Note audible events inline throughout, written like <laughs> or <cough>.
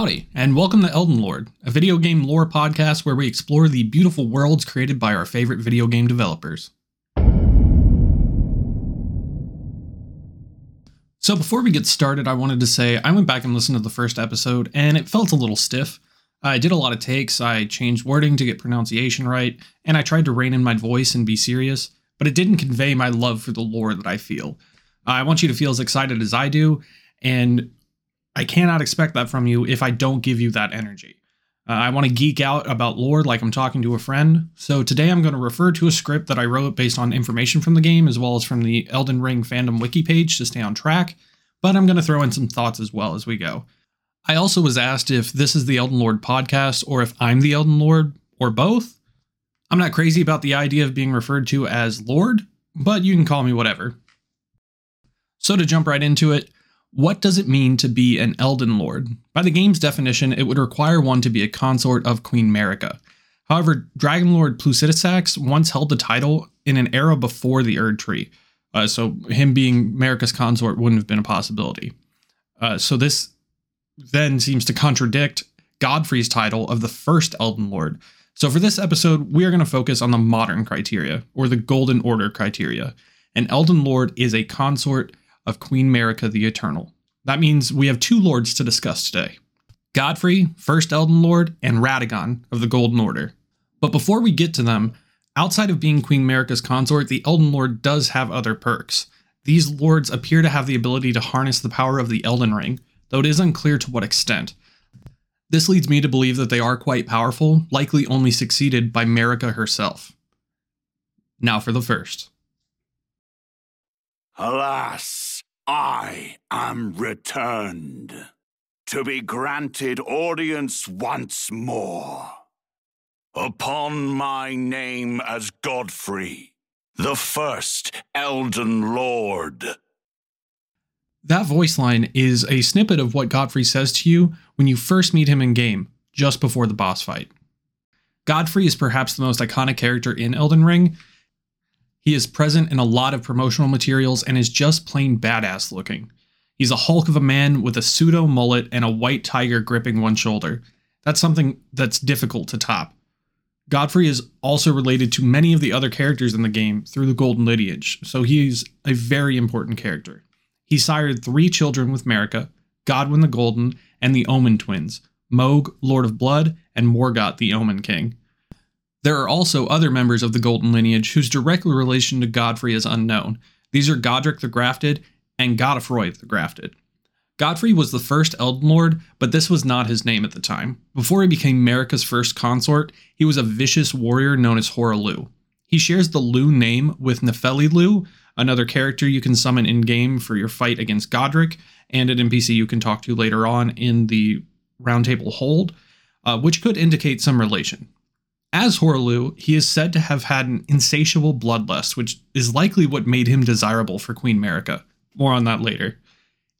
Howdy, and welcome to Elden Lord, a video game lore podcast where we explore the beautiful worlds created by our favorite video game developers. So, before we get started, I wanted to say I went back and listened to the first episode, and it felt a little stiff. I did a lot of takes, I changed wording to get pronunciation right, and I tried to rein in my voice and be serious, but it didn't convey my love for the lore that I feel. I want you to feel as excited as I do, and I cannot expect that from you if I don't give you that energy. Uh, I want to geek out about lore like I'm talking to a friend. So today I'm going to refer to a script that I wrote based on information from the game as well as from the Elden Ring fandom wiki page to stay on track, but I'm going to throw in some thoughts as well as we go. I also was asked if this is the Elden Lord podcast or if I'm the Elden Lord or both. I'm not crazy about the idea of being referred to as Lord, but you can call me whatever. So to jump right into it, what does it mean to be an Elden Lord? By the game's definition, it would require one to be a consort of Queen Marika. However, Dragon Lord Placidusax once held the title in an era before the Erd Tree, uh, so him being Marika's consort wouldn't have been a possibility. Uh, so this then seems to contradict Godfrey's title of the first Elden Lord. So for this episode, we are going to focus on the modern criteria, or the Golden Order criteria. An Elden Lord is a consort of Queen Marika the Eternal. That means we have two lords to discuss today Godfrey, First Elden Lord, and Radagon of the Golden Order. But before we get to them, outside of being Queen Marika's consort, the Elden Lord does have other perks. These lords appear to have the ability to harness the power of the Elden Ring, though it is unclear to what extent. This leads me to believe that they are quite powerful, likely only succeeded by Marika herself. Now for the first. Alas, I am returned to be granted audience once more. Upon my name as Godfrey, the first Elden Lord. That voice line is a snippet of what Godfrey says to you when you first meet him in game, just before the boss fight. Godfrey is perhaps the most iconic character in Elden Ring, he is present in a lot of promotional materials and is just plain badass looking. He's a hulk of a man with a pseudo mullet and a white tiger gripping one shoulder. That's something that's difficult to top. Godfrey is also related to many of the other characters in the game through the Golden Lineage, so he's a very important character. He sired three children with Marika, Godwin the Golden, and the Omen twins, Mohg, Lord of Blood, and Morgott the Omen King. There are also other members of the Golden lineage whose direct relation to Godfrey is unknown. These are Godrick the Grafted and Godefroy the Grafted. Godfrey was the first Elden Lord, but this was not his name at the time. Before he became Marika's first consort, he was a vicious warrior known as Hoarah He shares the Loux name with Nefeli Loux, another character you can summon in game for your fight against Godrick, and an NPC you can talk to later on in the Roundtable Hold, uh, which could indicate some relation. As Hoarah Loux, he is said to have had an insatiable bloodlust, which is likely what made him desirable for Queen Marika. More on that later.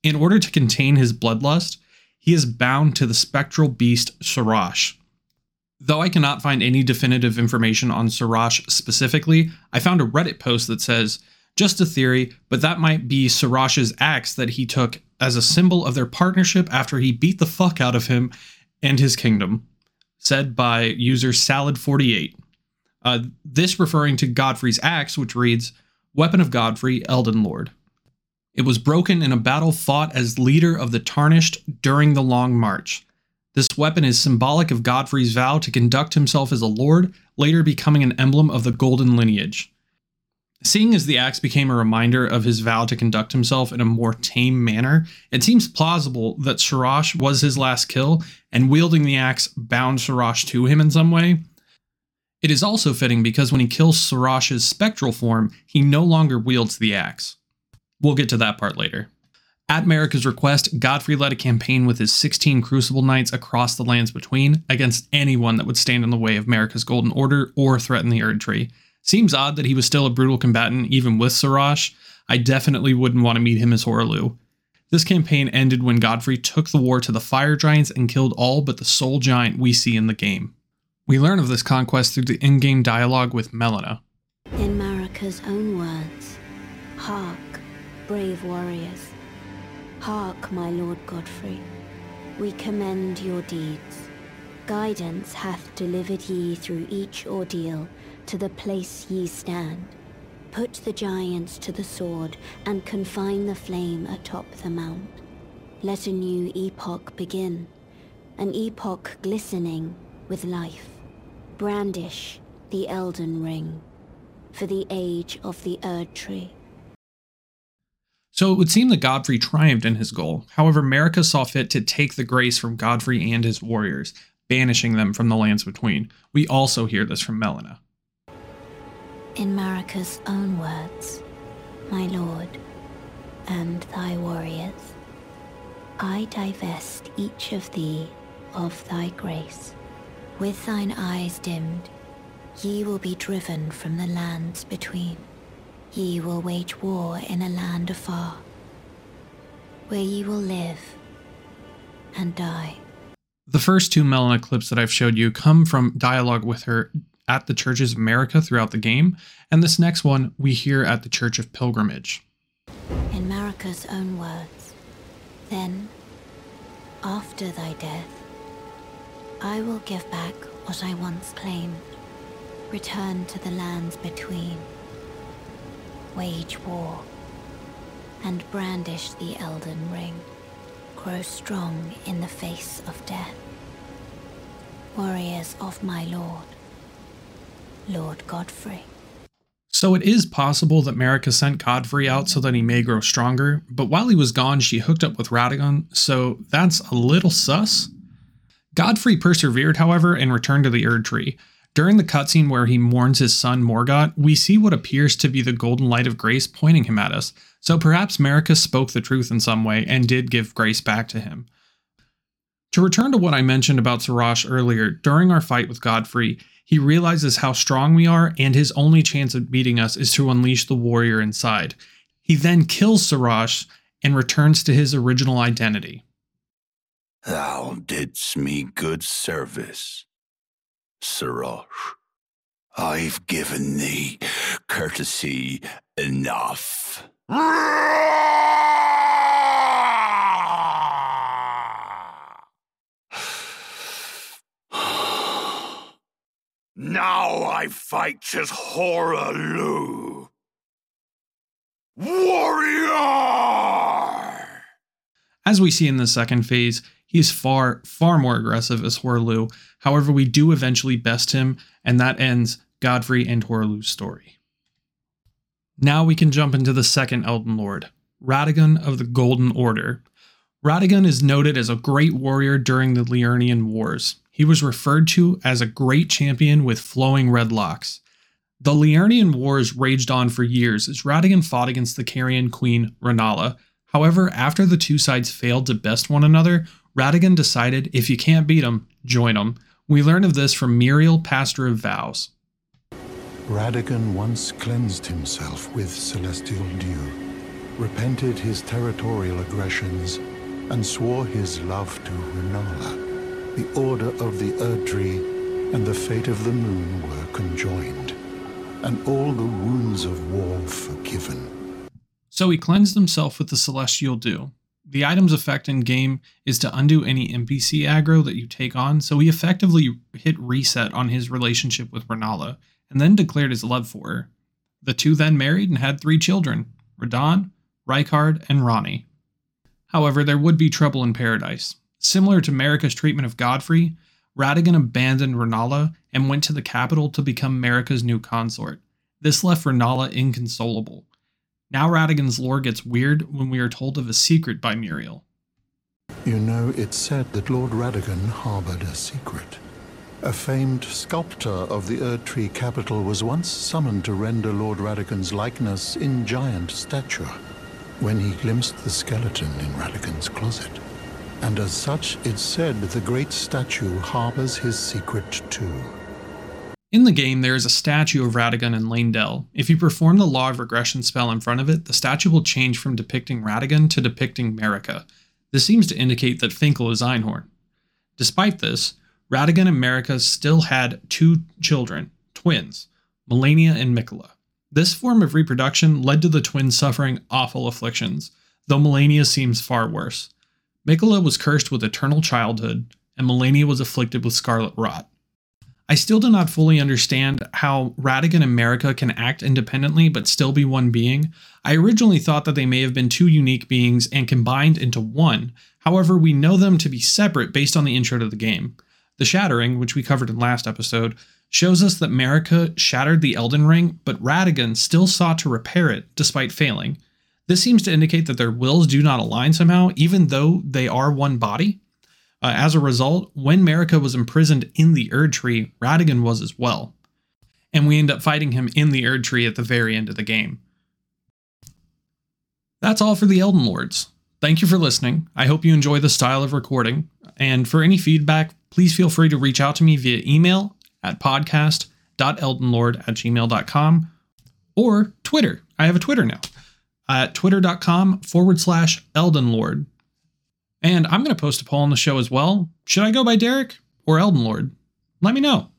In order to contain his bloodlust, he is bound to the spectral beast Serosh. Though I cannot find any definitive information on Serosh specifically, I found a Reddit post that says, just a theory, but that might be Serosh's axe that he took as a symbol of their partnership after he beat the fuck out of him and his kingdom said by user Salad48. Uh, this referring to Godfrey's axe, which reads, Weapon of Godfrey, Elden Lord. It was broken in a battle fought as leader of the Tarnished during the Long March. This weapon is symbolic of Godfrey's vow to conduct himself as a lord, later becoming an emblem of the Golden lineage. Seeing as the axe became a reminder of his vow to conduct himself in a more tame manner, it seems plausible that Serosh was his last kill, and wielding the axe bound Serosh to him in some way. It is also fitting because when he kills Serosh's spectral form, he no longer wields the axe. We'll get to that part later. At Marika's request, Godfrey led a campaign with his 16 Crucible Knights across the lands between against anyone that would stand in the way of Marika's Golden Order or threaten the Erd Tree. Seems odd that he was still a brutal combatant even with Serosh. I definitely wouldn't want to meet him as Hoarah Loux. This campaign ended when Godfrey took the war to the Fire Giants and killed all but the sole giant we see in the game. We learn of this conquest through the in game dialogue with Melina. In Marika's own words, Hark, brave warriors. Hark, my lord Godfrey. we commend your deeds. Guidance hath delivered ye through each ordeal to the place ye stand. Put the giants to the sword and confine the flame atop the mount. Let a new epoch begin, an epoch glistening with life. Brandish the Elden Ring for the age of the Erd Tree. So it would seem that Godfrey triumphed in his goal. However, Marika saw fit to take the grace from Godfrey and his warriors, banishing them from the lands between. We also hear this from Melina. In Marika's own words, my lord, and thy warriors, I divest each of thee of thy grace. With thine eyes dimmed, ye will be driven from the lands between. Ye will wage war in a land afar, where ye will live and die. The first two Melina clips that I've showed you come from dialogue with her at the churches of Marika throughout the game, and this next one we hear at the Church of Pilgrimage. In Marika's own words, then, after thy death, I will give back what I once claimed, return to the lands between, wage war, and brandish the Elden Ring, grow strong in the face of death. Warriors of my lord, Lord Godfrey. So it is possible that Marika sent Godfrey out so that he may grow stronger, but while he was gone, she hooked up with Radagon, so that's a little sus. Godfrey persevered, however, and returned to the Erd Tree. During the cutscene where he mourns his son Morgott, we see what appears to be the golden light of grace pointing him at us, so perhaps Marika spoke the truth in some way and did give grace back to him. To return to what I mentioned about Serosh earlier, during our fight with Godfrey, he realizes how strong we are, and his only chance of beating us is to unleash the warrior inside. He then kills Serosh and returns to his original identity. Thou didst me good service, Serosh. I've given thee courtesy enough. <laughs> Now I fight as Hoarah Loux. Warrior! As we see in the second phase, he is far, far more aggressive as Hoarah Loux. However, we do eventually best him, and that ends Godfrey and Hoarah Loux's story. Now we can jump into the second Elden Lord, Radagon of the Golden Order. Radagon is noted as a great warrior during the Liurnian Wars. He was referred to as a great champion with flowing red locks. The Liurnian Wars raged on for years as Radagon fought against the Carian queen Rennala. However, after the two sides failed to best one another, Radagon decided if you can't beat them, join them. We learn of this from Miriel, Pastor of Vows. Radagon once cleansed himself with celestial dew, repented his territorial aggressions, and swore his love to Rennala. The order of the Erdtree and the fate of the moon were conjoined, and all the wounds of war forgiven. So he cleansed himself with the celestial dew. The item's effect in game is to undo any NPC aggro that you take on, so he effectively hit reset on his relationship with Rennala, and then declared his love for her. The two then married and had three children Radahn, Rykard, and Ranni. However, there would be trouble in paradise. Similar to Marika's treatment of Godfrey, Radagon abandoned Rennala and went to the capital to become Marika's new consort. This left Rennala inconsolable. Now Radagon's lore gets weird when we are told of a secret by Miriel. You know, it's said that Lord Radagon harbored a secret. A famed sculptor of the Erdtree capital was once summoned to render Lord Radagon's likeness in giant stature when he glimpsed the skeleton in Radagon's closet. And as such, it's said the great statue harbors his secret too. In the game, there is a statue of Radagon in Leyndell. If you perform the Law of Regression spell in front of it, the statue will change from depicting Radagon to depicting Marika. This seems to indicate that Finkel is Einhorn. Despite this, Radagon and Marika still had two children, twins, Malenia and Miquella. This form of reproduction led to the twins suffering awful afflictions, though Malenia seems far worse. Miquella was cursed with eternal childhood, and Malenia was afflicted with scarlet rot. I still do not fully understand how Radagon and Marika can act independently but still be one being. I originally thought that they may have been two unique beings and combined into one. However, we know them to be separate based on the intro to the game. The Shattering, which we covered in last episode, shows us that Marika shattered the Elden Ring, but Radagon still sought to repair it despite failing. This seems to indicate that their wills do not align somehow, even though they are one body. Uh, as a result, when Marika was imprisoned in the Erd Tree, Radagon was as well. And we end up fighting him in the Erd Tree at the very end of the game. That's all for the Elden Lords. Thank you for listening. I hope you enjoy the style of recording. And for any feedback, please feel free to reach out to me via email at podcast.eldenlord at gmail.com or Twitter. I have a Twitter now at twitter.com forward slash eldenlord. And I'm going to post a poll on the show as well. Should I go by Derek or Elden Lord? Let me know.